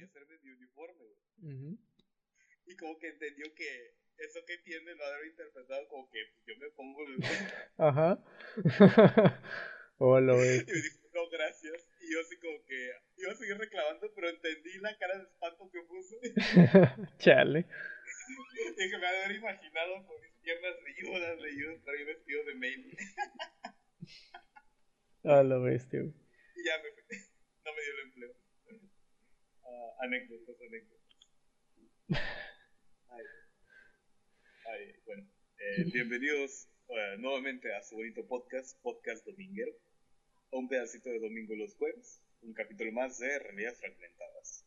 y hacerme mi uniforme. Y como que entendió que eso que tiene lo haber interpretado como que pues, yo me pongo el... Ajá. Hola, güey. Y me dijo, no, gracias. Y yo así como que iba a seguir reclamando, pero entendí la cara de espanto que puso. Chale. Y que me había imaginado con mis piernas velludas, velludas, pero yo vestido de mail. A la bestia, güey. Y ya me. No me dio el empleo. Ah, anécdotas, anécdotas. Ay. Ay, bueno. Eh, bienvenidos eh, nuevamente a su bonito podcast, Podcast Dominguero. Un pedacito de domingo los jueves. Un capítulo más de Realidades Fragmentadas.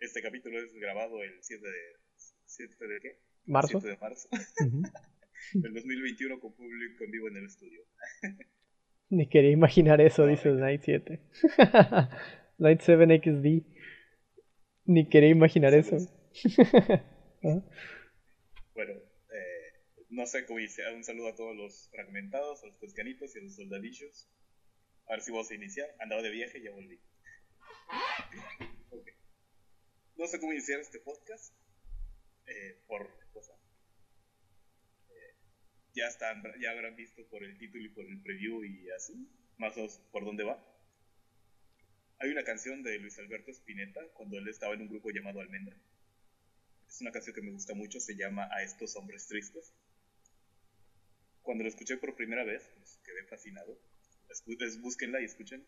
Este capítulo es grabado el 7 de... ¿7 de qué? Marzo. 7 de marzo Ujú. del 2021 con público en vivo en el estudio. Ni quería imaginar eso, No, dice. Night 7. Night 7 XD. Ni quería imaginar eso. Bueno, eh, no sé cómo iniciar. Un saludo a todos los fragmentados, a los toscanitos y a los soldadillos. A ver si vamos a iniciar. Andaba de viaje y ya volví. Ok. No sé cómo iniciar este podcast. eh, por cosa. eh, ya están, ya habrán visto por el título y por el preview y así, más o menos por dónde va. Hay una canción de Luis Alberto Spinetta cuando él estaba en un grupo llamado Almendra. Es una canción que me gusta mucho, se llama A estos hombres tristes. Cuando lo escuché por primera vez, pues, quedé fascinado. Es- búsquenla y escuchen.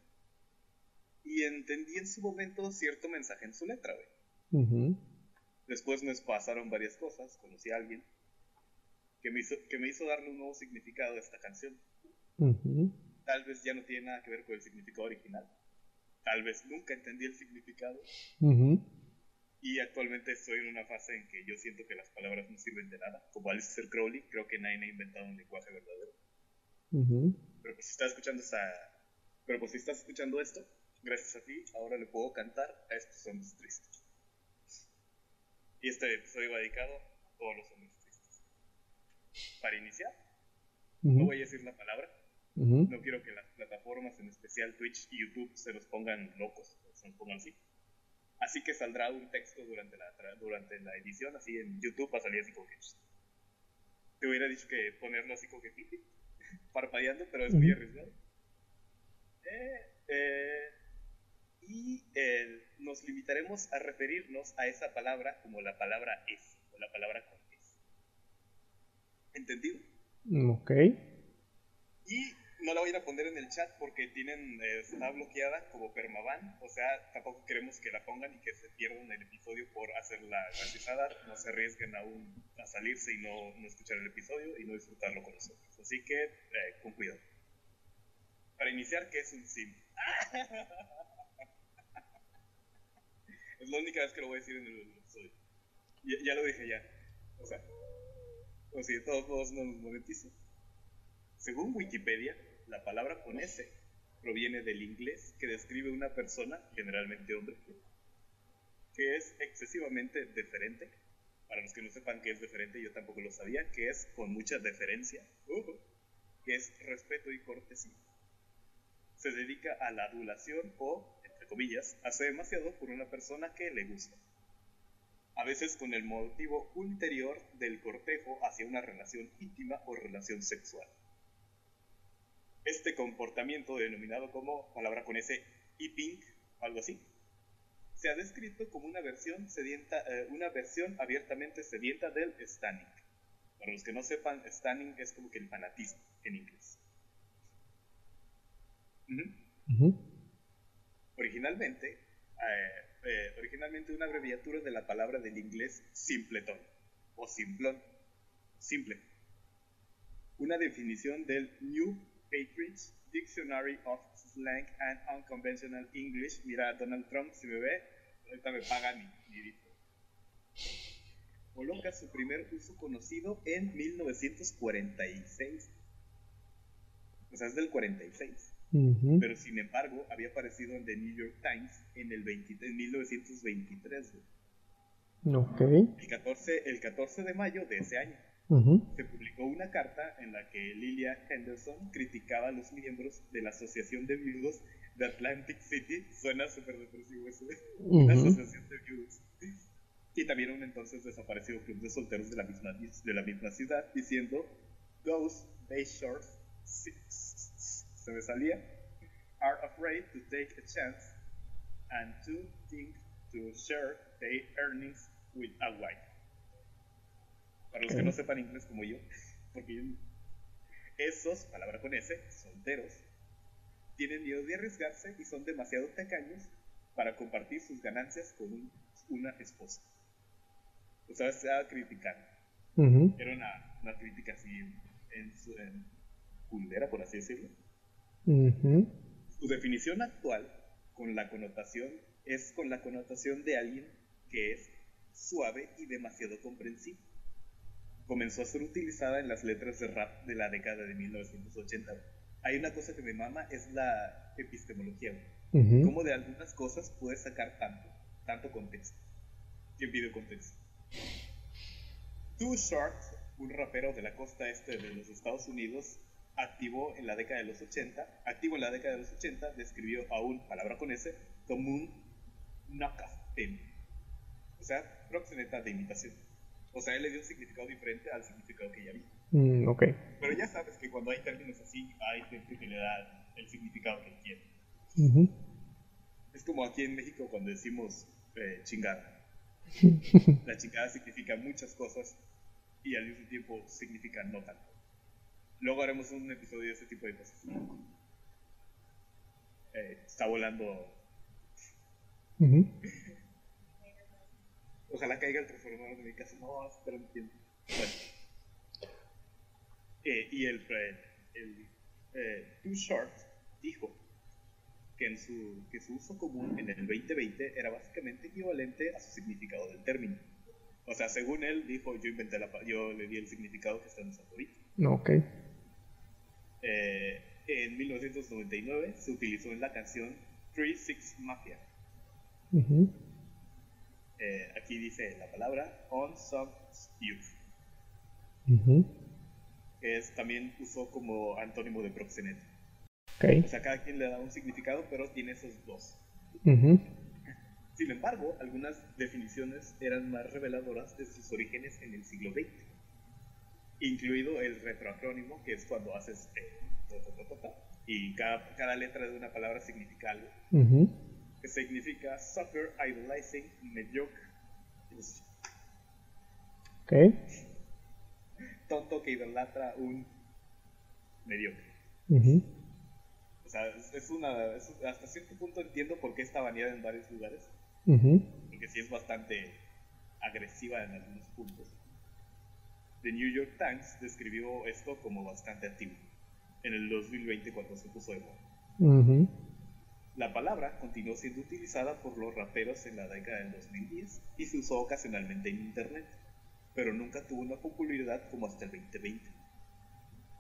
Y entendí en su momento cierto mensaje en su letra, güey. Después me pasaron varias cosas, conocí a alguien que me hizo, que me hizo darle un nuevo significado a esta canción. Tal vez ya no tiene nada que ver con el significado original. Tal vez nunca entendí el significado. Ujú. Y actualmente estoy en una fase en que yo siento que las palabras no sirven de nada. Como Aleister Crowley, creo que nadie ha inventado un lenguaje verdadero. Ujú. Pero pues si estás escuchando esta... Pero pues si estás escuchando esto, gracias a ti, ahora le puedo cantar a estos hombres tristes. Y este episodio va dedicado a todos los hombres tristes. Para iniciar, no Ujú. voy a decir la palabra. No quiero que las plataformas, en especial Twitch y YouTube, se los pongan locos, se los pongan así. Así que saldrá un texto durante la, durante la edición, así en YouTube va a salir así como que... Te hubiera dicho que ponerlo así como que parpadeando, pero es muy arriesgado. Eh, eh, y eh, nos limitaremos a referirnos a esa palabra como la palabra es, o la palabra con es. ¿Entendido? Ok. Y no la voy a ir a poner en el chat porque tienen, eh, está bloqueada como permaban. O sea, tampoco queremos que la pongan y que se pierdan el episodio por hacerla graciosada. No se arriesguen aún a salirse y no, no escuchar el episodio y no disfrutarlo con nosotros. Así que, eh, con cuidado. Para iniciar, ¿qué es un sim? es la única vez que lo voy a decir en el episodio. Ya, ya lo dije ya. O sea, o si de todos modos no nos monetizo. Según Wikipedia, la palabra con S proviene del inglés que describe una persona, generalmente hombre, que es excesivamente deferente. Para los que no sepan qué es deferente, yo tampoco lo sabía, que es con mucha deferencia, que es respeto y cortesía. Se dedica a la adulación o, entre comillas, hace demasiado por una persona que le gusta. A veces con el motivo ulterior del cortejo hacia una relación íntima o relación sexual. Este comportamiento, denominado como palabra con ese ping algo así, se ha descrito como una versión, sedienta, eh, una versión abiertamente sedienta del stanning. Para los que no sepan, stanning es como que el fanatismo en inglés. Originalmente, eh, eh, originalmente una abreviatura de la palabra del inglés simpleton o simplón, simple. Una definición del New Patriots Dictionary of Slang and Unconventional English. Mira, Donald Trump, si me ve, ahorita me paga mi, mi. Coloca su primer uso conocido en 1946. O sea, es del 46 Ujú. pero sin embargo había aparecido en The New York Times en el 20 en 1923, güey. Ok. el 14, el 14 de mayo de ese año. Se publicó una carta en la que Lilia Henderson criticaba a los miembros de la Asociación de Viudos de Atlantic City. Suena súper depresivo eso. Una asociación de viudos. Y también un entonces desaparecido club de solteros de la misma, de la misma ciudad, diciendo: Those Bay Shores, se me salía, are afraid to take a chance and to think to share their earnings with a wife. Para los que no sepan inglés como yo, porque esos, palabra con S, solteros, tienen miedo de arriesgarse y son demasiado tacaños para compartir sus ganancias con una esposa. O sea, se va a criticar. Era una, una, crítica así en, su en culera, por así decirlo. Su definición actual con la connotación es con la connotación de alguien que es suave y demasiado comprensivo. Comenzó a ser utilizada en las letras de rap de la década de 1980. Hay una cosa que me mama, es la epistemología. Cómo de algunas cosas puedes sacar tanto, tanto contexto. ¿Quién pide contexto? Too Short, un rapero de la costa este de los Estados Unidos, activó en la década de los 80, activo en la década de los 80, describió a un, palabra con S, como un knockoff O sea, proxeneta de imitación. O sea, él le dio un significado diferente al significado que ya vi. Mm, ok. Pero ya sabes que cuando hay términos así, hay gente que le da el significado que quiere. Es como aquí en México cuando decimos eh, chingada. La chingada significa muchas cosas y al mismo tiempo significa no tanto. Luego haremos un episodio de ese tipo de cosas. Eh, está volando. Ojalá caiga el transformador de mi casa. No, pero no entiendo. Bueno. Eh, y el, el, eh, Too Short dijo que, en su, que su uso común en el 2020 era básicamente equivalente a su significado del término. O sea, según él dijo, yo inventé la yo le di el significado que estamos usando ahorita. Ok. Eh, en 1999 se utilizó en la canción Three Six Mafia. Eh, aquí dice la palabra On Some Youth. Que es, también usó como antónimo de proxeneta. O sea, cada quien le da un significado, pero tiene esos dos. Sin embargo, algunas definiciones eran más reveladoras de sus orígenes en el siglo XX, incluido el retroacrónimo, que es cuando haces eh, y cada, cada, letra de una palabra significa algo, que significa soccer idolizing mediocre. Okay. Tonto que idolatra un mediocre. O sea, es, una. hasta cierto punto entiendo por qué está baneada en varios lugares. Porque sí es bastante agresiva en algunos puntos. The New York Times describió esto como bastante activo en el 2020 cuando se puso de moda. La palabra continuó siendo utilizada por los raperos en la década del 2010 y se usó ocasionalmente en Internet, pero nunca tuvo una popularidad como hasta el 2020.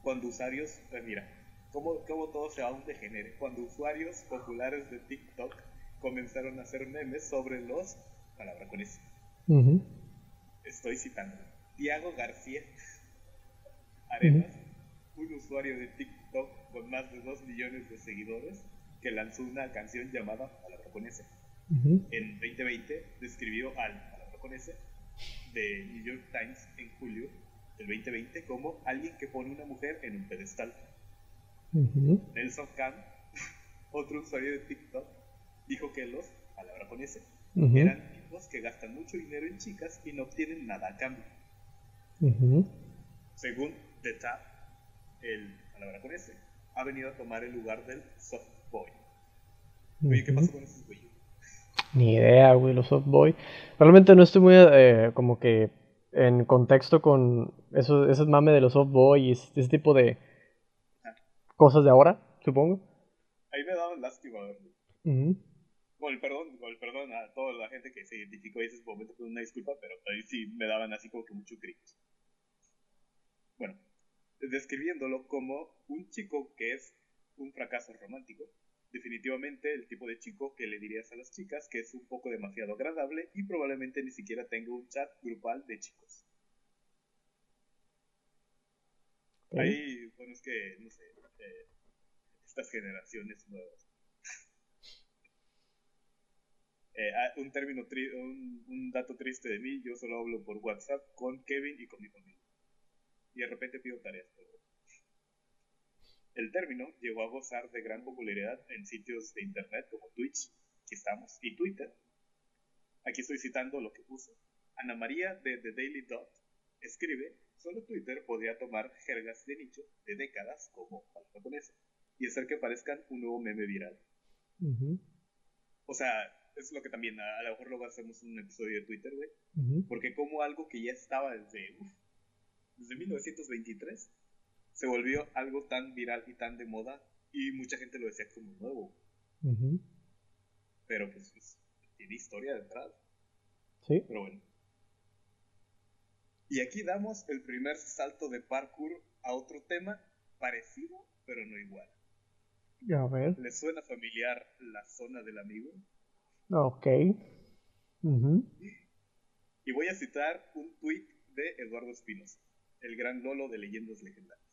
Cuando usuarios, eh, mira, cómo, cómo todo se va a un degenere. Cuando usuarios populares de TikTok comenzaron a hacer memes sobre los, palabra con eso. Estoy citando. Tiago García Arenas, un usuario de TikTok con más de 2 millones de seguidores, que lanzó una canción llamada Palabra con ese. En 2020 describió al Palabra con ese de New York Times en julio del 2020 como alguien que pone una mujer en un pedestal. Nelson Khan, otro usuario de TikTok, dijo que los, palabra con ese, eran tipos que gastan mucho dinero en chicas y no obtienen nada a cambio. Según The Tap, el, palabra con ese, ha venido a tomar el lugar del soft boy. Oye, ¿qué pasó con esos güeyes? Ni idea, güey, los soft boy. Realmente no estoy muy eh, como que en contexto con eso, ese mame de los soft boy y ese tipo de cosas de ahora, supongo. Ahí me daban lástima verlo. Uh Bueno, perdón, bueno, perdón a toda la gente que se identificó en ese momento, con una disculpa, pero ahí sí me daban así como que mucho cringe. Bueno, describiéndolo como un chico que es un fracaso romántico. Definitivamente el tipo de chico que le dirías a las chicas que es un poco demasiado agradable y probablemente ni siquiera tenga un chat grupal de chicos. Ahí, bueno, es que, no sé, eh, estas generaciones nuevas. Eh, ah, un término, un, un, dato triste de mí, yo solo hablo por WhatsApp con Kevin y con mi familia. Y de repente pido tareas. El término llegó a gozar de gran popularidad en sitios de internet como Twitch, aquí estamos, y Twitter. Aquí estoy citando lo que puse. Ana María de The Daily Dot escribe, solo Twitter podría tomar jergas de nicho de décadas como japonesa y hacer que parezcan un nuevo meme viral. O sea, es lo que también, a, lo mejor luego hacemos un episodio de Twitter, güey. Porque como algo que ya estaba desde, desde 1923 se volvió algo tan viral y tan de moda y mucha gente lo decía como nuevo. Pero pues, pues, tiene historia detrás. Sí. Pero bueno. Y aquí damos el primer salto de parkour a otro tema parecido, pero no igual. A ver. ¿Les suena familiar la zona del amigo? Ok. Y voy a citar un tweet de Eduardo Espinosa, el gran Lolo de leyendas legendarias.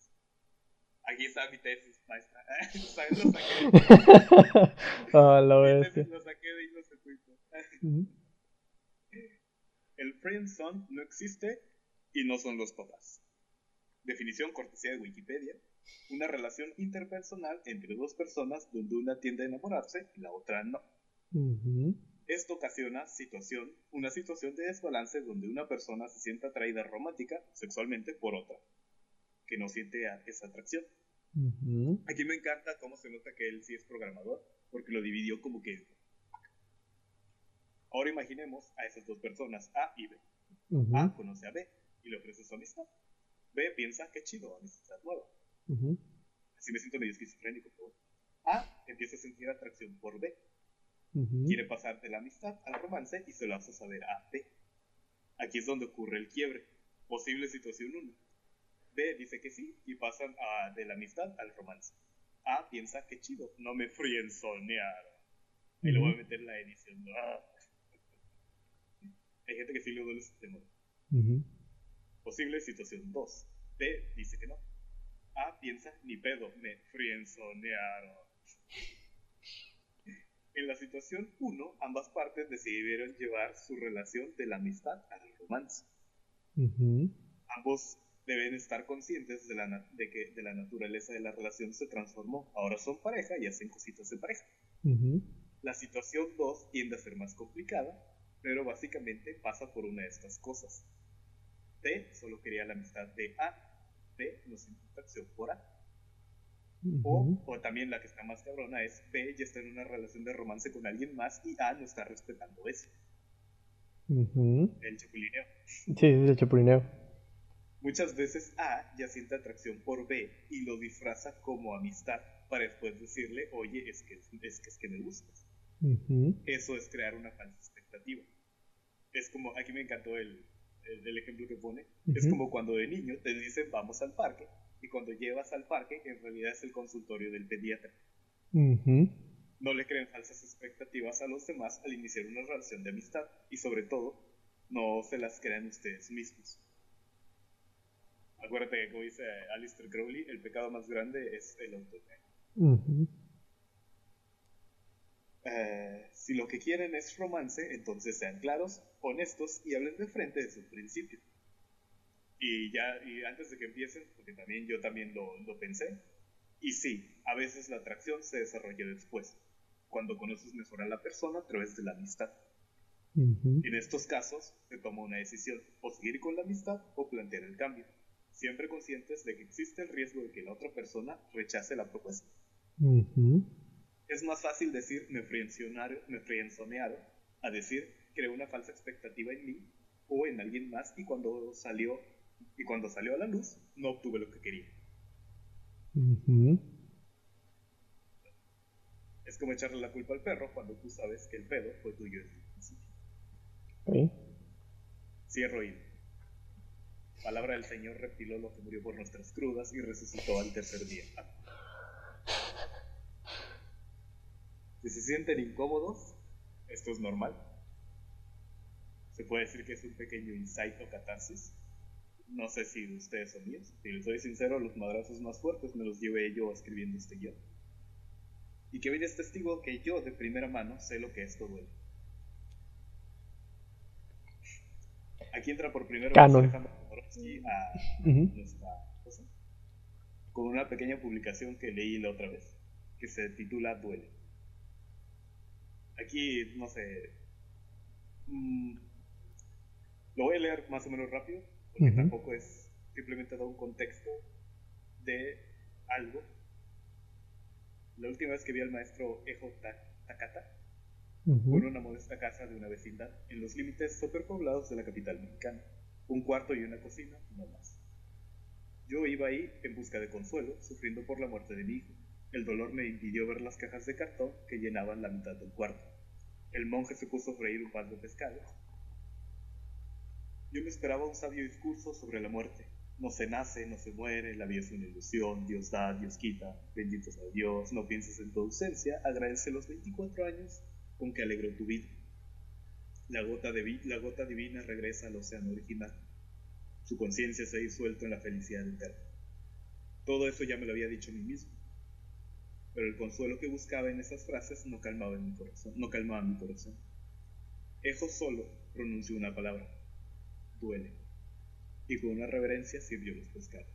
Aquí está mi tesis, maestra. lo saqué. lo bestia. Lo saqué de. El friendzone no existe y no son los papás. Definición cortesía de Wikipedia. Una relación interpersonal entre dos personas donde una tiende a enamorarse y la otra no. Esto ocasiona situación, una situación de desbalance donde una persona se siente atraída romántica sexualmente por otra, que no siente esa atracción. Aquí me encanta cómo se nota que él sí es programador, porque lo dividió como que... Ahora imaginemos a esas dos personas, A y B. A conoce a B y le ofrece su amistad. B piensa que chido, amistad nueva. Así me siento medio esquizofrénico, pero A empieza a sentir atracción por B Quiere pasar de la amistad al romance y se lo hace saber a B. Aquí es donde ocurre el quiebre. Posible situación 1. B dice que sí y pasan a, de la amistad al romance. A piensa que chido, no me frienzonearon. Y lo voy a meter en la edición. Ah. Hay gente que sí le duele ese tema. Posible situación 2. B dice que no. A piensa ni pedo, me frienzonearon. En la situación 1, ambas partes decidieron llevar su relación de la amistad al romance. Ambos deben estar conscientes de, la de que de la naturaleza de la relación se transformó. Ahora son pareja y hacen cositas de pareja. La situación 2 tiende a ser más complicada, pero básicamente pasa por una de estas cosas. T solo quería la amistad de A, B no siente atracción por A o, también la que está más cabrona es B ya está en una relación de romance con alguien más y A no está respetando eso. El chapulineo. Sí, el chapulineo. Muchas veces A ya siente atracción por B y lo disfraza como amistad para después decirle, oye, es que es que, es que me gustas. Eso es crear una falsa expectativa. Es como, aquí me encantó el, el, ejemplo que pone, es como cuando de niño te dicen vamos al parque y cuando llevas al parque, en realidad es el consultorio del pediatra. No le creen falsas expectativas a los demás al iniciar una relación de amistad y sobre todo, no se las crean ustedes mismos. Acuérdate que como dice Alistair Crowley, el pecado más grande es el autoengaño. Eh, si lo que quieren es romance, entonces sean claros, honestos y hablen de frente de sus principios. Y ya, y antes de que empiecen, porque también yo también lo, lo pensé, y sí, a veces la atracción se desarrolla después, cuando conoces mejor a la persona a través de la amistad. En estos casos, se toma una decisión, o seguir con la amistad o plantear el cambio, siempre conscientes de que existe el riesgo de que la otra persona rechace la propuesta. Es más fácil decir me frienzonearon a decir creé una falsa expectativa en mí o en alguien más y cuando salió y cuando salió a la luz, no obtuve lo que quería. Es como echarle la culpa al perro cuando tú sabes que el pedo fue tuyo desde el principio. Cierro y Palabra del Señor reptilólogo que murió por nuestras crudas y resucitó al tercer día. Si se sienten incómodos, esto es normal. Se puede decir que es un pequeño insight o catarsis no sé si ustedes son míos. Si les soy sincero, los madrazos más fuertes me los llevé yo escribiendo este guion. Y Kevin es testigo que yo, de primera mano, sé lo que esto duele. Aquí entra por primera vez A nuestra cosa, con una pequeña publicación que leí la otra vez, que se titula Duele. Aquí, no sé, mm, lo voy a leer más o menos rápido, porque tampoco es simplemente dar un contexto de algo. La última vez que vi al maestro Ejo Takata fue en una modesta casa de una vecindad, en los límites superpoblados de la capital mexicana. Un cuarto y una cocina, no más. Yo iba ahí en busca de consuelo, sufriendo por la muerte de mi hijo. El dolor me impidió ver las cajas de cartón que llenaban la mitad del cuarto. El monje se puso a freír un par de pescados yo me esperaba un sabio discurso sobre la muerte. No se nace, no se muere, la vida es una ilusión, Dios da, Dios quita, bendito sea Dios, no pienses en tu ausencia, agradece los 24 años con que alegró tu vida. La gota, de la gota divina regresa al océano original. Su conciencia se ha disuelto en la felicidad eterna. Todo eso ya me lo había dicho a mí mismo. Pero el consuelo que buscaba en esas frases no calmaba mi corazón, no calmaba mi corazón. Ejo solo pronunció una palabra duele. Y con una reverencia sirvió los pescados.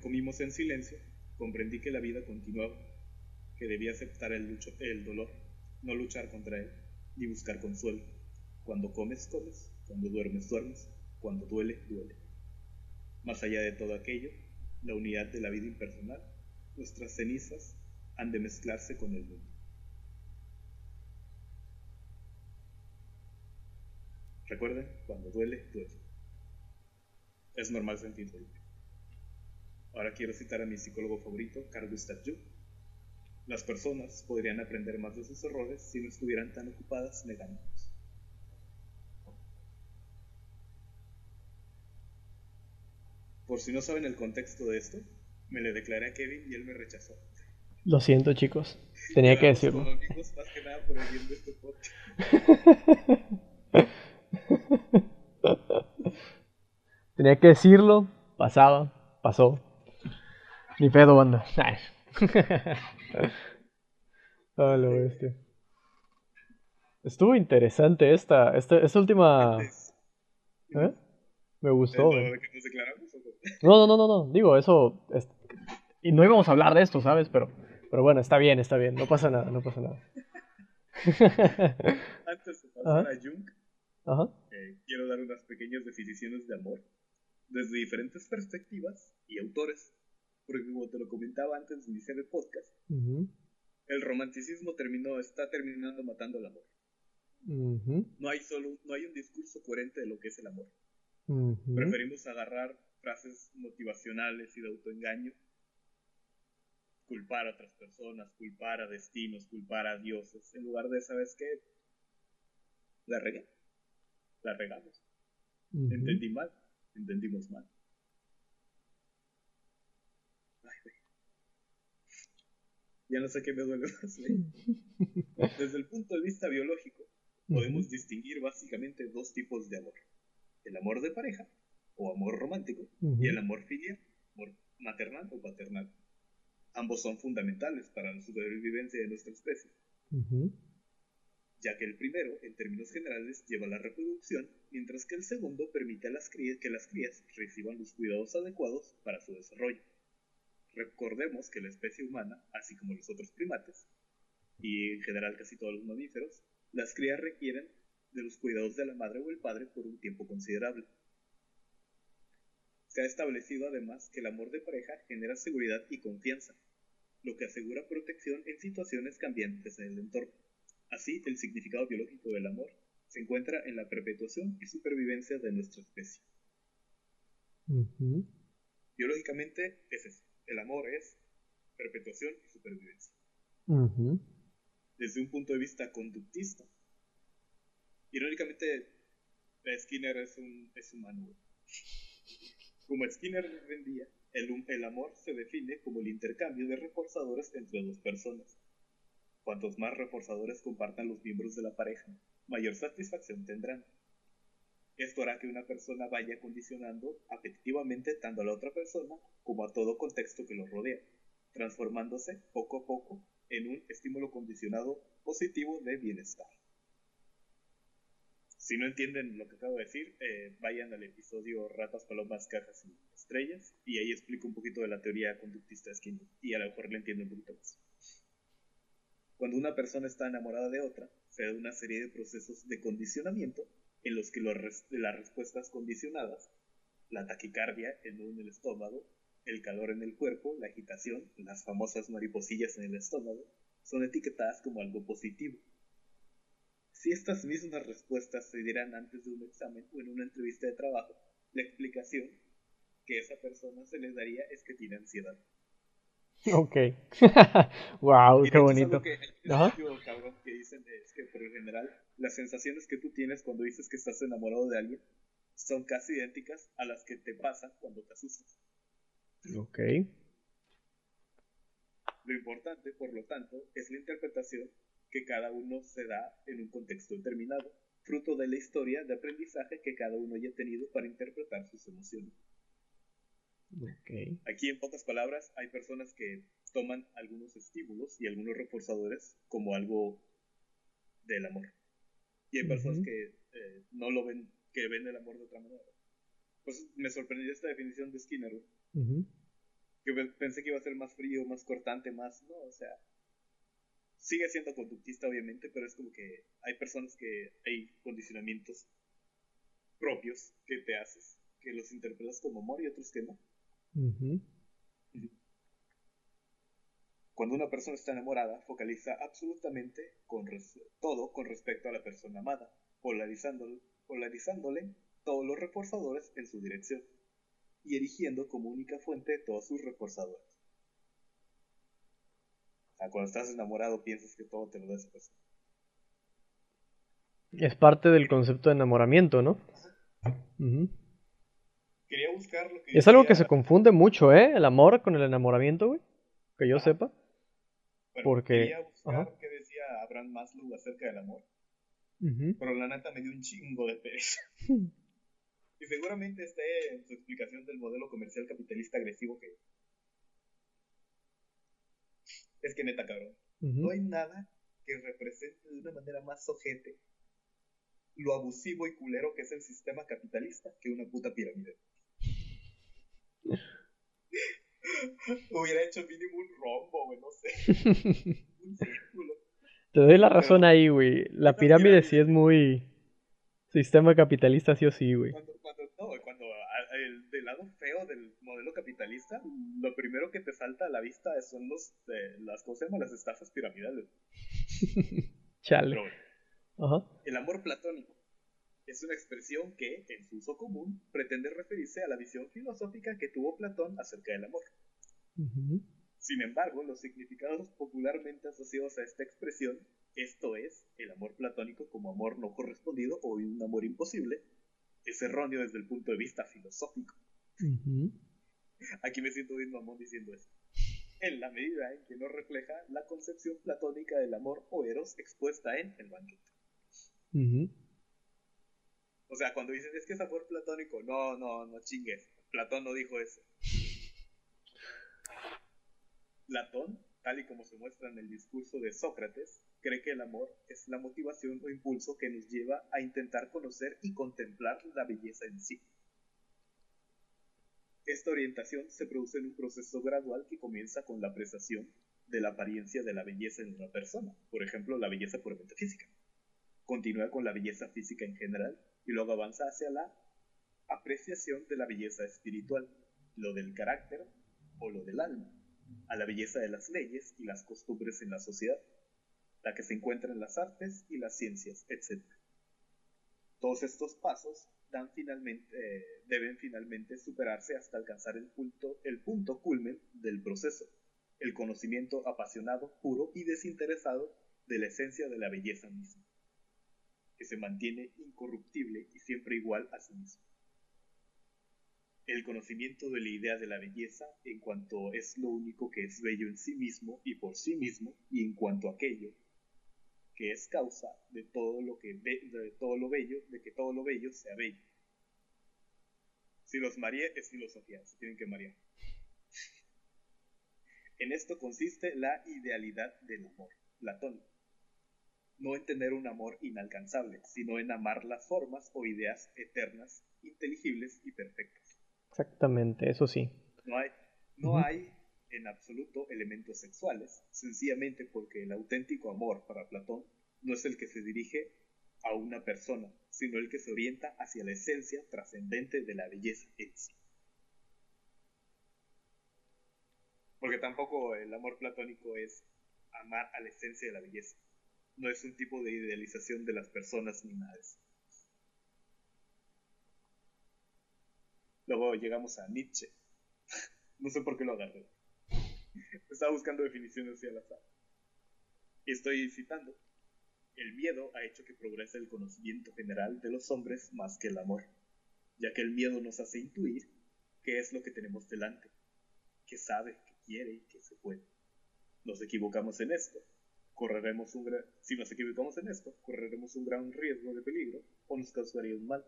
comimos en silencio, comprendí que la vida continuaba, que debía aceptar el, lucho, el dolor, no luchar contra él, ni buscar consuelo. Cuando comes, comes, cuando duermes, duermes, cuando duele, duele. Más allá de todo aquello, la unidad de la vida impersonal, nuestras cenizas han de mezclarse con el mundo. Recuerden, cuando duele, duele. Es normal sentir dolor. Ahora quiero citar a mi psicólogo favorito, Carl Gustav Jung. Las personas podrían aprender más de sus errores si no estuvieran tan ocupadas negándolos. Por si no saben el contexto de esto, me le declaré a Kevin y él me rechazó. Lo siento, chicos. Tenía que decirlo. Amigos, más que nada por el bien de este podcast. Tenía que decirlo, pasaba, pasó. Ni pedo, banda. Ah, lo bestia. Estuvo interesante esta, esta, esta última... ¿Eh? Me gustó. No, no, no, no, no. Digo, eso... Y no íbamos a hablar de esto, ¿sabes? Pero, pero bueno, está bien, está bien. No pasa nada, no pasa nada. Antes de pasar a Jung, eh, quiero dar unas pequeñas definiciones de amor desde diferentes perspectivas y autores. Porque como te lo comentaba antes de iniciar el podcast, el romanticismo terminó, está terminando matando el amor. No hay solo, no hay un discurso coherente de lo que es el amor. Preferimos agarrar frases motivacionales y de autoengaño, culpar a otras personas, culpar a destinos, culpar a dioses, en lugar de, ¿sabes qué? La regué la regamos. Entendí mal, entendimos mal. Ya no sé qué me duele más. Desde el punto de vista biológico, podemos distinguir básicamente dos tipos de amor. El amor de pareja, o amor romántico, y el amor filial, amor maternal o paternal. Ambos son fundamentales para la supervivencia de nuestra especie ya que el primero, en términos generales, lleva la reproducción, mientras que el segundo permite a las crías, que las crías reciban los cuidados adecuados para su desarrollo. Recordemos que la especie humana, así como los otros primates, y en general casi todos los mamíferos, las crías requieren de los cuidados de la madre o el padre por un tiempo considerable. Se ha establecido además que el amor de pareja genera seguridad y confianza, lo que asegura protección en situaciones cambiantes en el entorno. Así, el significado biológico del amor se encuentra en la perpetuación y supervivencia de nuestra especie. Biológicamente es eso. El amor es perpetuación y supervivencia. Desde un punto de vista conductista, irónicamente, Skinner es un, es humano. Como Skinner vendía, el, el amor se define como el intercambio de reforzadores entre dos personas Cuantos más reforzadores compartan los miembros de la pareja, mayor satisfacción tendrán. Esto hará que una persona vaya condicionando afectivamente tanto a la otra persona como a todo contexto que lo rodea, transformándose poco a poco en un estímulo condicionado positivo de bienestar. Si no entienden lo que acabo de decir, eh, vayan al episodio Ratas, Palomas, Cajas y Estrellas y ahí explico un poquito de la teoría conductista de Skinner y a lo mejor le entiendo un poquito más. Cuando una persona está enamorada de otra, se da una serie de procesos de condicionamiento en los que las respuestas condicionadas, la taquicardia, el en el estómago, el calor en el cuerpo, la agitación, las famosas mariposillas en el estómago, son etiquetadas como algo positivo. Si estas mismas respuestas se dieran antes de un examen o en una entrevista de trabajo, la explicación que esa persona se les daría es que tiene ansiedad. Ok. wow, qué bonito. Que, cabrón, que dicen es que por lo general las sensaciones que tú tienes cuando dices que estás enamorado de alguien son casi idénticas a las que te pasan cuando te asustas. Ok. Lo importante, por lo tanto, es la interpretación que cada uno se da en un contexto determinado, fruto de la historia de aprendizaje que cada uno haya tenido para interpretar sus emociones. Aquí, en pocas palabras, hay personas que toman algunos estímulos y algunos reforzadores como algo del amor. Y hay personas que eh, no lo ven, que ven el amor de otra manera. Pues me sorprendió esta definición de Skinner, Que pensé que iba a ser más frío, más cortante, más. No, o sea. Sigue siendo conductista, obviamente, pero es como que hay personas que hay condicionamientos propios que te haces, que los interpretas como amor y otros que no. Cuando una persona está enamorada, focaliza absolutamente con todo con respecto a la persona amada, polarizándole, polarizándole todos los reforzadores en su dirección y erigiendo como única fuente todos sus reforzadores. cuando estás enamorado piensas que todo te lo da esa persona. Es parte del concepto de enamoramiento, ¿no? Quería buscar lo que. Es algo que se confunde mucho, ¿eh? El amor con el enamoramiento, güey. Que yo sepa. Porque. Quería buscar qué decía Abraham Maslow acerca del amor. Pero la neta me dio un chingo de pereza. y seguramente esté en su explicación del modelo comercial capitalista agresivo que. Es que neta, cabrón. No hay nada que represente de una manera más ojete lo abusivo y culero que es el sistema capitalista que una puta pirámide. Hubiera hecho mínimo un rombo, güey, no sé. un círculo. Te doy la razón ahí, güey. La pirámide sí es muy. Sistema capitalista, sí o sí, güey. Cuando, cuando, no, cuando el, del lado feo del modelo capitalista, lo primero que te salta a la vista son los, las cosas, las estafas piramidales. Chale. Ajá. El amor platónico es una expresión que, en su uso común, pretende referirse a la visión filosófica que tuvo Platón acerca del amor. Sin embargo, los significados popularmente asociados a esta expresión, esto es, el amor platónico como amor no correspondido o un amor imposible, es erróneo desde el punto de vista filosófico. Aquí me siento bien mamón diciendo eso. En la medida en que no refleja la concepción platónica del amor o eros expuesta en el banquete. O sea, cuando dices, es que es amor platónico, no, no, no chingues. Platón no dijo eso. Platón, tal y como se muestra en el discurso de Sócrates, cree que el amor es la motivación o impulso que nos lleva a intentar conocer y contemplar la belleza en sí. Esta orientación se produce en un proceso gradual que comienza con la apreciación de la apariencia de la belleza en una persona, por ejemplo, la belleza puramente física. Continúa con la belleza física en general y luego avanza hacia la apreciación de la belleza espiritual, lo del carácter o lo del alma, a la belleza de las leyes y las costumbres en la sociedad, la que se encuentra en las artes y las ciencias, etc. Todos estos pasos eh, deben finalmente superarse hasta alcanzar el punto, el punto culmen del proceso, el conocimiento apasionado, puro y desinteresado de la esencia de la belleza misma que se mantiene incorruptible y siempre igual a sí mismo. El conocimiento de la idea de la belleza en cuanto es lo único que es bello en sí mismo y por sí mismo y en cuanto a aquello que es causa de todo lo que de todo lo bello, de que todo lo bello sea bello. Si los mareé es filosofía, se tienen que marear. En esto consiste la idealidad del amor, platónico. No en tener un amor inalcanzable, sino en amar las formas o ideas eternas, inteligibles y perfectas. Exactamente, eso sí. No hay, no hay en absoluto elementos sexuales, sencillamente porque el auténtico amor para Platón no es el que se dirige a una persona, sino el que se orienta hacia la esencia trascendente de la belleza en sí. Porque tampoco el amor platónico es amar a la esencia de la belleza. No es un tipo de idealización de las personas ni nada de eso. Luego llegamos a Nietzsche. no sé por qué lo agarré. Estaba buscando definiciones hacia la azar. Y estoy citando. El miedo ha hecho que progrese el conocimiento general de los hombres más que el amor, ya que el miedo nos hace intuir qué es lo que tenemos delante, que sabe, que quiere y que se puede. Nos equivocamos en esto, correremos un gran... si nos equivocamos en esto, correremos un gran riesgo de peligro o nos causaría un mal.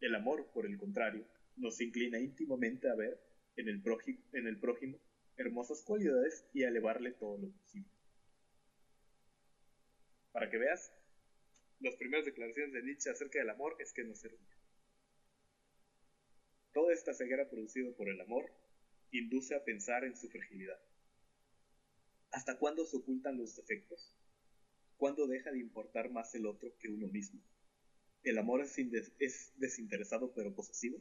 El amor, por el contrario, nos inclina íntimamente a ver en el prójimo, hermosas cualidades y a elevarle todo lo posible. Para que veas, las primeras declaraciones de Nietzsche acerca del amor es que no se Toda esta ceguera producida por el amor induce a pensar en su fragilidad. ¿Hasta cuándo se ocultan los defectos? ¿Cuándo deja de importar más el otro que uno mismo? ¿El amor es desinteresado pero posesivo?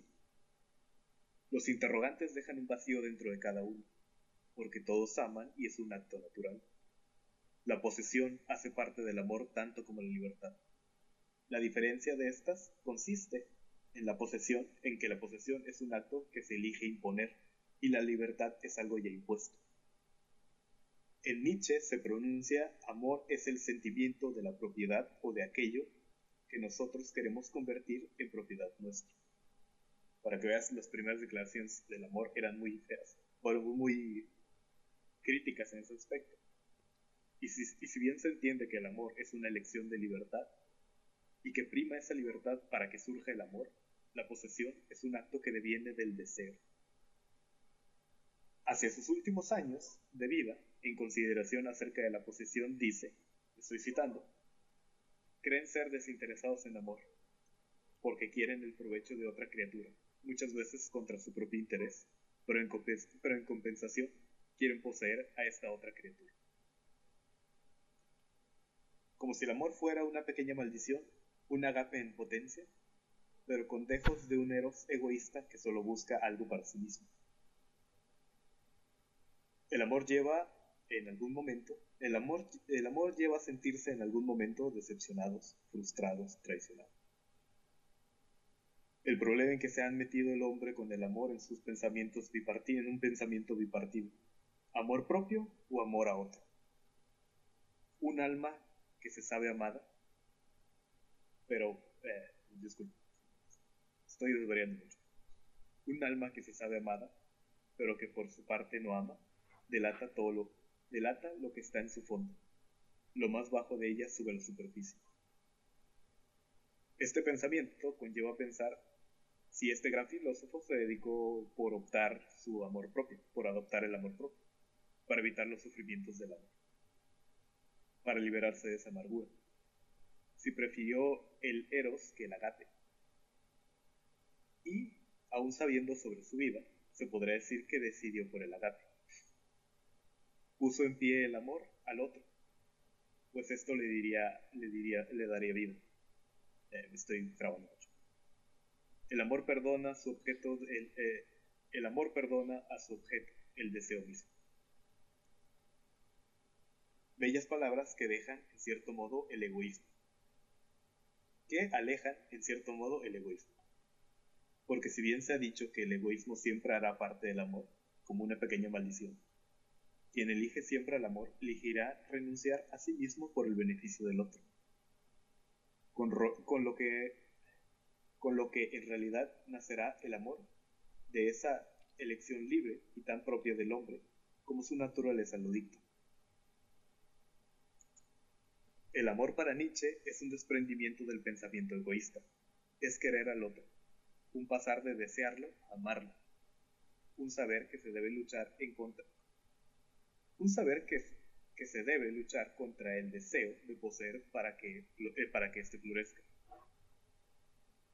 Los interrogantes dejan un vacío dentro de cada uno, porque todos aman y es un acto natural. La posesión hace parte del amor tanto como la libertad. La diferencia de estas consiste en la posesión, en que la posesión es un acto que se elige imponer y la libertad es algo ya impuesto. En Nietzsche se pronuncia amor es el sentimiento de la propiedad o de aquello que nosotros queremos convertir en propiedad nuestra. Para que veas, las primeras declaraciones del amor eran muy feas, bueno, muy críticas en ese aspecto. Y si, bien se entiende que el amor es una elección de libertad, y que prima esa libertad para que surja el amor, la posesión es un acto que deviene del deseo. Hacia sus últimos años de vida, en consideración acerca de la posesión, dice, estoy citando, creen ser desinteresados en amor, porque quieren el provecho de otra criatura, muchas veces contra su propio interés, pero en compensación quieren poseer a esta otra criatura como si el amor fuera una pequeña maldición, un agape en potencia, pero con dejos de un eros egoísta que solo busca algo para sí mismo. El amor lleva en algún momento, el amor, el amor lleva a sentirse en algún momento decepcionados, frustrados, traicionados. El problema en que se han metido el hombre con el amor en sus pensamientos bipartidos, en un pensamiento bipartido. Amor propio o amor a otro. Un alma que se sabe amada, pero, eh, disculpe, estoy desvariando mucho. Un alma que se sabe amada, pero que por su parte no ama, delata todo lo, delata lo que está en su fondo. Lo más bajo de ella sube a la superficie. Este pensamiento conlleva pensar si este gran filósofo se dedicó por optar su amor propio, por adoptar el amor propio, para evitar los sufrimientos del amor para liberarse de esa amargura. Si prefirió el eros que el agape. Y, aún sabiendo sobre su vida, se podría decir que decidió por el agape. Puso en pie el amor al otro, pues esto le diría, le diría, le daría vida. Eh, estoy mucho. El amor perdona su objeto, el, eh, el amor perdona a su objeto el deseo mismo bellas palabras que dejan, en cierto modo, el egoísmo. Que alejan, en cierto modo, el egoísmo. Porque si bien se ha dicho que el egoísmo siempre hará parte del amor, como una pequeña maldición, quien elige siempre al amor elegirá renunciar a sí mismo por el beneficio del otro. Con, con, lo que, con lo que en realidad nacerá el amor, de esa elección libre y tan propia del hombre, como su naturaleza lo dicta. El amor para Nietzsche es un desprendimiento del pensamiento egoísta, es querer al otro, un pasar de desearlo a amarlo, un saber que se debe luchar en contra, un saber que, se debe luchar contra el deseo de poseer para que, eh, para que éste florezca.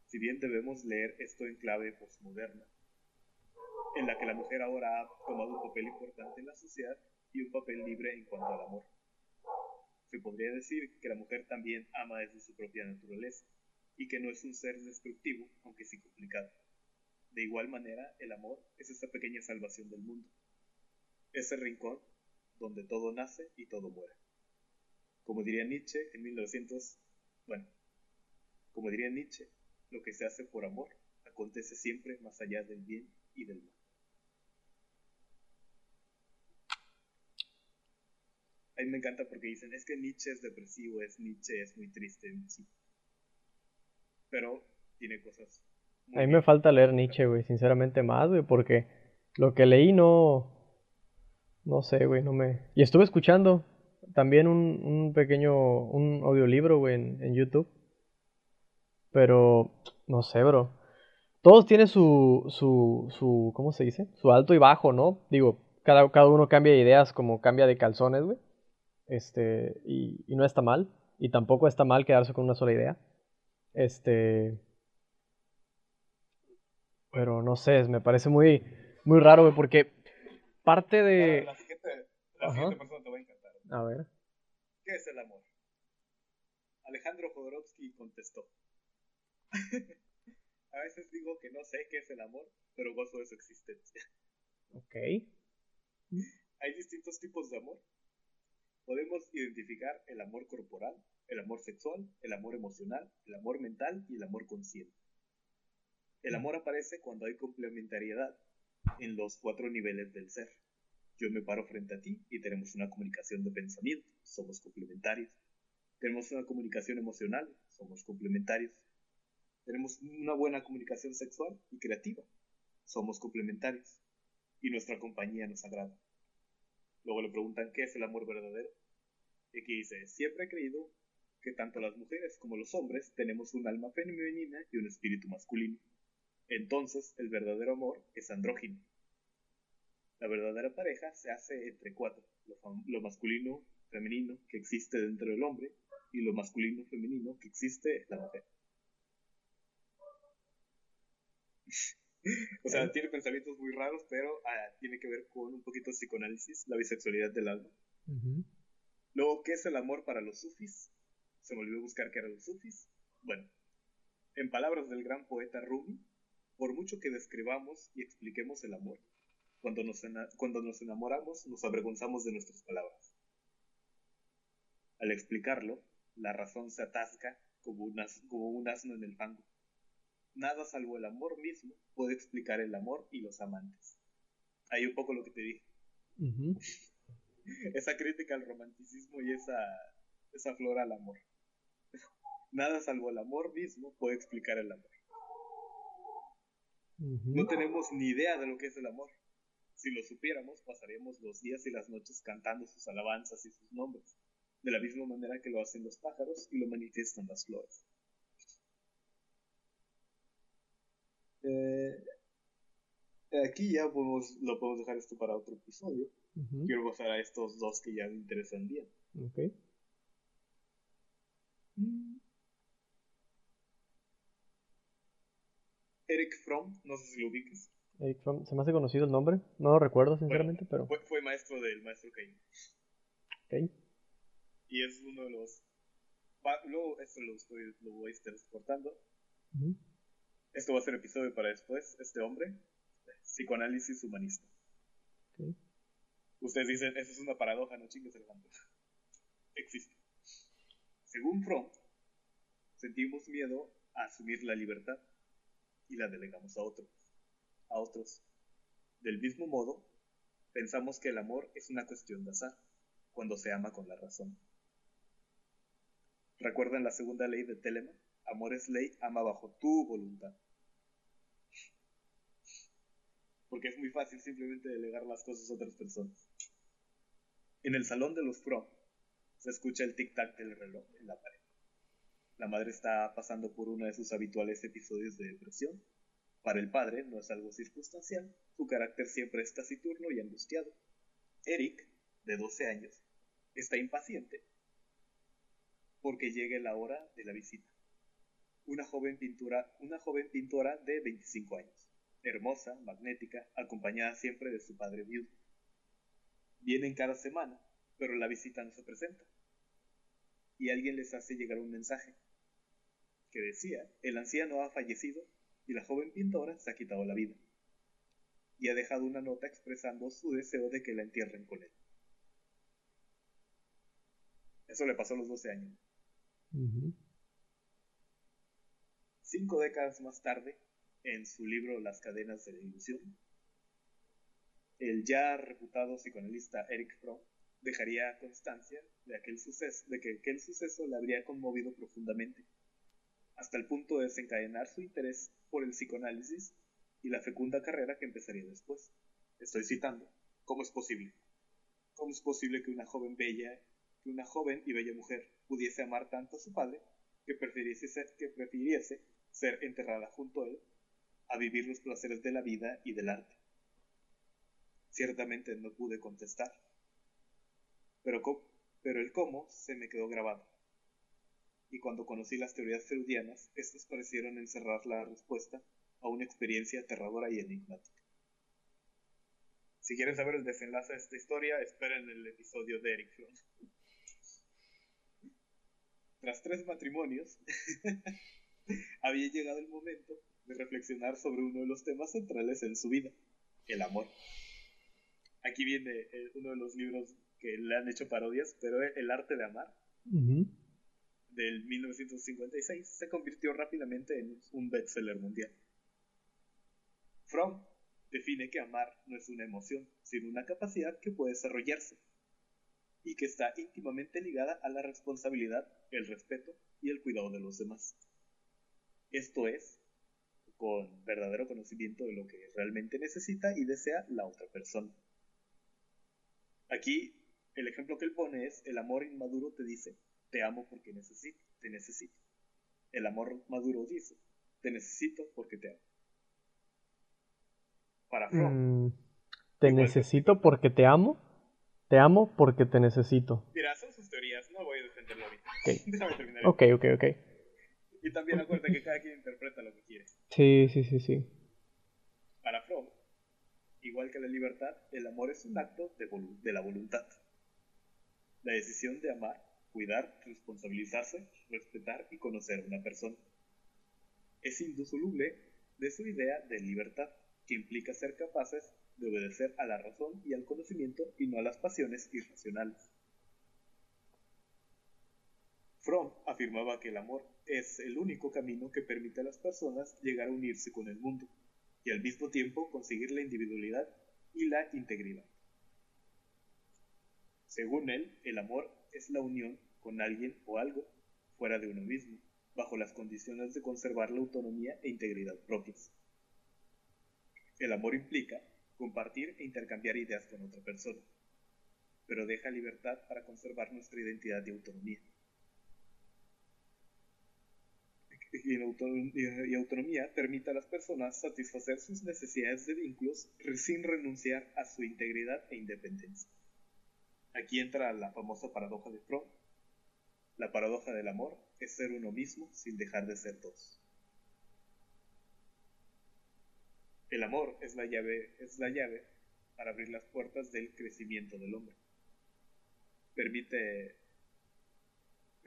Si bien debemos leer esto en clave postmoderna, en la que la mujer ahora ha tomado un papel importante en la sociedad y un papel libre en cuanto al amor. Se podría decir que la mujer también ama desde su propia naturaleza y que no es un ser destructivo, aunque sí complicado. De igual manera, el amor es esa pequeña salvación del mundo, ese rincón donde todo nace y todo muere. Como diría Nietzsche en 1900, bueno, como diría Nietzsche, lo que se hace por amor acontece siempre más allá del bien y del mal. A mí me encanta porque dicen, es que Nietzsche es depresivo, es Nietzsche es muy triste, sí. Pero tiene cosas. A mí me falta leer Nietzsche, güey, sinceramente más, güey, porque lo que leí no... No sé, güey, no me... Y estuve escuchando también un, un pequeño, un audiolibro, güey, en, en YouTube. Pero, no sé, bro. Todos tienen su, su, su, ¿cómo se dice? Su alto y bajo, ¿no? Digo, cada, cada uno cambia de ideas como cambia de calzones, güey. Este, y, y no está mal. Y tampoco está mal quedarse con una sola idea. Este. Pero no sé, me parece muy, muy raro, güey, porque parte de. La siguiente, la siguiente persona te va a encantar. A ver. ¿Qué es el amor? Alejandro Jodorowsky contestó. a veces digo que no sé qué es el amor, pero gozo de su existencia. Ok. Hay distintos tipos de amor. Podemos identificar el amor corporal, el amor sexual, el amor emocional, el amor mental y el amor consciente. El amor aparece cuando hay complementariedad en los cuatro niveles del ser. Yo me paro frente a ti y tenemos una comunicación de pensamiento, somos complementarios. Tenemos una comunicación emocional, somos complementarios. Tenemos una buena comunicación sexual y creativa, somos complementarios. Y nuestra compañía nos agrada. Luego le preguntan qué es el amor verdadero. Y aquí dice, siempre he creído que tanto las mujeres como los hombres tenemos un alma femenina y un espíritu masculino. Entonces, el verdadero amor es andrógino. La verdadera pareja se hace entre cuatro, lo, masculino, femenino que existe dentro del hombre y lo masculino, femenino que existe en la mujer. O sea, tiene pensamientos muy raros, pero ah, tiene que ver con un poquito de psicoanálisis, la bisexualidad del alma. Luego, ¿qué es el amor para los sufis? Se me olvidó buscar qué eran los sufis. Bueno, en palabras del gran poeta Rumi, por mucho que describamos y expliquemos el amor, cuando nos, cuando nos enamoramos nos avergonzamos de nuestras palabras. Al explicarlo, la razón se atasca como un, como un asno en el fango. Nada salvo el amor mismo puede explicar el amor y los amantes. Ahí un poco lo que te dije. esa crítica al romanticismo y esa, esa flor al amor. Nada salvo el amor mismo puede explicar el amor. No tenemos ni idea de lo que es el amor. Si lo supiéramos, pasaríamos los días y las noches cantando sus alabanzas y sus nombres, de la misma manera que lo hacen los pájaros y lo manifiestan las flores. Eh, aquí ya podemos, lo podemos dejar esto para otro episodio. Quiero pasar a estos dos que ya me interesan bien. Ok. Mm. Eric Fromm, no sé si lo ubiques. Eric Fromm, se me hace conocido el nombre, no lo recuerdo sinceramente, pero... Fue, maestro del maestro Cain. Ok. Y es uno de los... Luego esto lo, estoy, lo voy a estar exportando. Esto va a ser episodio para después, este hombre, psicoanálisis humanista. Ustedes dicen, eso es una paradoja, no chingues el Existe. Según Fromm, sentimos miedo a asumir la libertad y la delegamos a otros. A otros. Del mismo modo, pensamos que el amor es una cuestión de azar, cuando se ama con la razón. ¿Recuerdan la segunda ley de Telemann? Amor es ley, ama bajo tu voluntad. Porque es muy fácil simplemente delegar las cosas a otras personas. En el salón de los Pro se escucha el tic-tac del reloj en la pared. La madre está pasando por uno de sus habituales episodios de depresión Para el padre no es algo circunstancial, su carácter siempre es taciturno y angustiado. Eric, de 12 años, está impaciente porque llegue la hora de la visita. Una joven, pintura, una joven pintora de 25 años, hermosa, magnética, acompañada siempre de su padre viudo. Vienen cada semana, pero la visita no se presenta. Y alguien les hace llegar un mensaje que decía, el anciano ha fallecido y la joven pintora se ha quitado la vida. Y ha dejado una nota expresando su deseo de que la entierren con él. Eso le pasó a los 12 años. Cinco décadas más tarde, en su libro Las cadenas de la ilusión, el ya reputado psicoanalista Eric Fromm dejaría constancia de, aquel suceso, de que aquel suceso le habría conmovido profundamente, hasta el punto de desencadenar su interés por el psicoanálisis y la fecunda carrera que empezaría después. Estoy citando, ¿cómo es posible? ¿Cómo es posible que una joven bella, que una joven y bella mujer pudiese amar tanto a su padre que prefiriese ser, que prefiriese ser enterrada junto a él a vivir los placeres de la vida y del arte? Ciertamente no pude contestar, pero, el cómo se me quedó grabado. Y cuando conocí las teorías freudianas, estas parecieron encerrar la respuesta a una experiencia aterradora y enigmática. Si quieren saber el desenlace de esta historia, esperen el episodio de Eric Fromm. Tras tres matrimonios, había llegado el momento de reflexionar sobre uno de los temas centrales en su vida, el amor. Aquí viene eh, uno de los libros que le han hecho parodias, pero El arte de amar, del 1956, se convirtió rápidamente en un bestseller mundial. Fromm define que amar no es una emoción, sino una capacidad que puede desarrollarse y que está íntimamente ligada a la responsabilidad, el respeto y el cuidado de los demás. Esto es, con verdadero conocimiento de lo que realmente necesita y desea la otra persona. Aquí, el ejemplo que él pone es, el amor inmaduro te dice, te amo porque necesito, te necesito. El amor maduro dice, te necesito porque te amo. Para Fromm. Mm, ¿Te necesito porque te amo? Te amo porque te necesito. Mira, son sus teorías, no voy a defenderlo ahorita. Okay. ok, ok, ok. Y también acuérdate que cada quien interpreta lo que quiere. Sí, sí, sí, sí. Para Fromm, igual que la libertad, el amor es un acto de, de la voluntad. La decisión de amar, cuidar, responsabilizarse, respetar y conocer a una persona. Es indisoluble de su idea de libertad, que implica ser capaces de obedecer a la razón y al conocimiento y no a las pasiones irracionales. Fromm afirmaba que el amor es el único camino que permite a las personas llegar a unirse con el mundo y al mismo tiempo conseguir la individualidad y la integridad. Según él, el amor es la unión con alguien o algo fuera de uno mismo, bajo las condiciones de conservar la autonomía e integridad propias. El amor implica compartir e intercambiar ideas con otra persona, pero deja libertad para conservar nuestra identidad y autonomía. Y autonomía permite a las personas satisfacer sus necesidades de vínculos sin renunciar a su integridad e independencia. Aquí entra la famosa paradoja de Fromm. La paradoja del amor es ser uno mismo sin dejar de ser dos. El amor es la llave, es la llave para abrir las puertas del crecimiento del hombre. Permite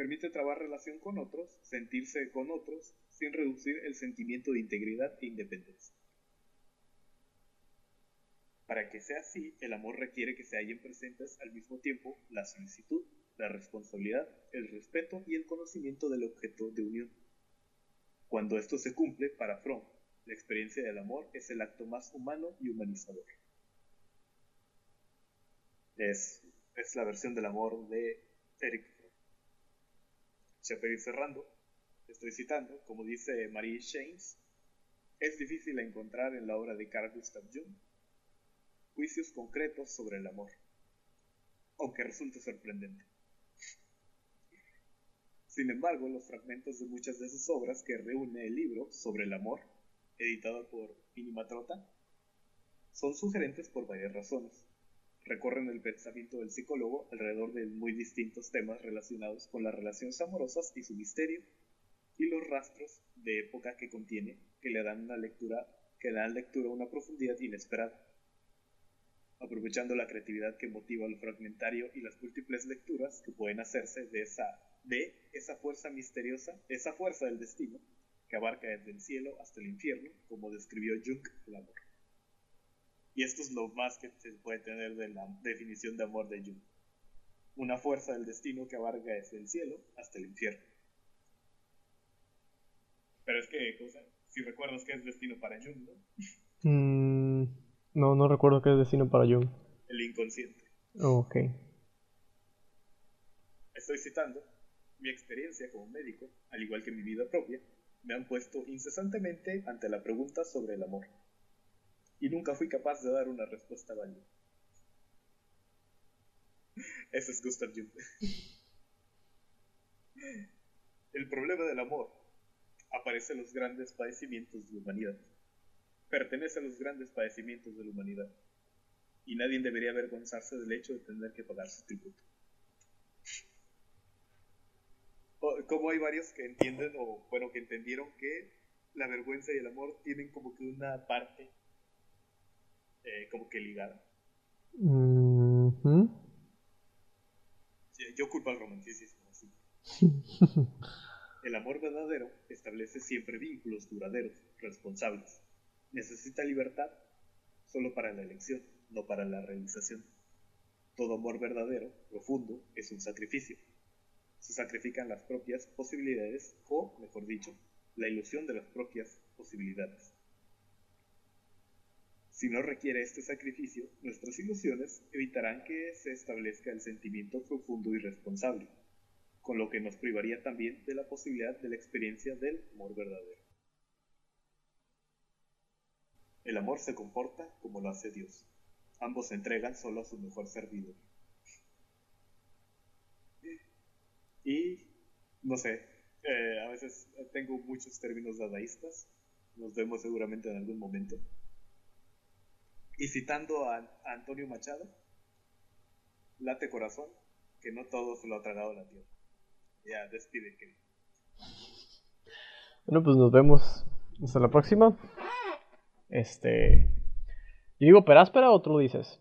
permite trabar relación con otros, sentirse con otros, sin reducir el sentimiento de integridad e independencia. Para que sea así, el amor requiere que se hallen presentes al mismo tiempo la solicitud, la responsabilidad, el respeto y el conocimiento del objeto de unión. Cuando esto se cumple, para Fromm, la experiencia del amor es el acto más humano y humanizador. Es, es la versión del amor de Eric cerrando, estoy citando, como dice Marie Shanes, es difícil encontrar en la obra de Carl Gustav Jung juicios concretos sobre el amor, aunque resulte sorprendente. Sin embargo, los fragmentos de muchas de sus obras que reúne el libro sobre el amor editada por Inimatrota, son sugerentes por varias razones. Recorren el pensamiento del psicólogo alrededor de muy distintos temas relacionados con las relaciones amorosas y su misterio, y los rastros de época que contiene, que le dan una lectura, que dan lectura a una profundidad inesperada. Aprovechando la creatividad que motiva lo fragmentario y las múltiples lecturas que pueden hacerse de esa, de esa fuerza misteriosa, esa fuerza del destino, que abarca desde el cielo hasta el infierno, como describió Jung el amor. Y esto es lo más que se puede tener de la definición de amor de Jung. Una fuerza del destino que abarca desde el cielo hasta el infierno. Pero es que, si recuerdas que es destino para Jung, ¿no? Mm, no, no recuerdo qué es destino para Jung. El inconsciente. ok. Estoy citando, mi experiencia como médico, al igual que mi vida propia, me han puesto incesantemente ante la pregunta sobre el amor. Y nunca fui capaz de dar una respuesta válida. Ese es Gustav Jung. El problema del amor aparece en los grandes padecimientos de la humanidad. Pertenece a los grandes padecimientos de la humanidad. Y nadie debería avergonzarse del hecho de tener que pagar su tributo. Como hay varios que entienden, o bueno, que entendieron que la vergüenza y el amor tienen como que una parte eh, como que ligada. yo culpo al romanticismo, así. El amor verdadero establece siempre vínculos duraderos, responsables. Necesita libertad solo para la elección, no para la realización. Todo amor verdadero, profundo, es un sacrificio. Se sacrifican las propias posibilidades o, mejor dicho, la ilusión de las propias posibilidades. Si no requiere este sacrificio, nuestras ilusiones evitarán que se establezca el sentimiento profundo y responsable, con lo que nos privaría también de la posibilidad de la experiencia del amor verdadero. El amor se comporta como lo hace Dios. Ambos se entregan solo a su mejor servidor. Y, no sé, eh, a veces tengo muchos términos dadaístas, nos vemos seguramente en algún momento. Y citando a, a Antonio Machado, late corazón, que no todo se lo ha tragado la tierra. Ya, despide, Bueno, pues nos vemos hasta la próxima. Este. ¿Yo digo peráspera o tú lo dices?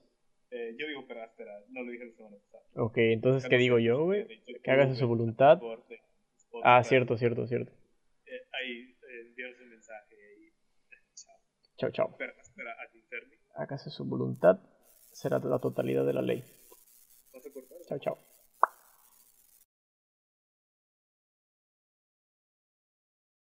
Eh, yo digo peráspera, no lo dije la semana pasada. Ok, entonces, ¿qué digo yo, güey? Que hagas su voluntad. Ah, cierto, cierto, cierto. Eh, ahí eh, un mensaje y chao. Chao, chao. Peráspera ad Hágase su voluntad, será la totalidad de la ley. Chao, chao.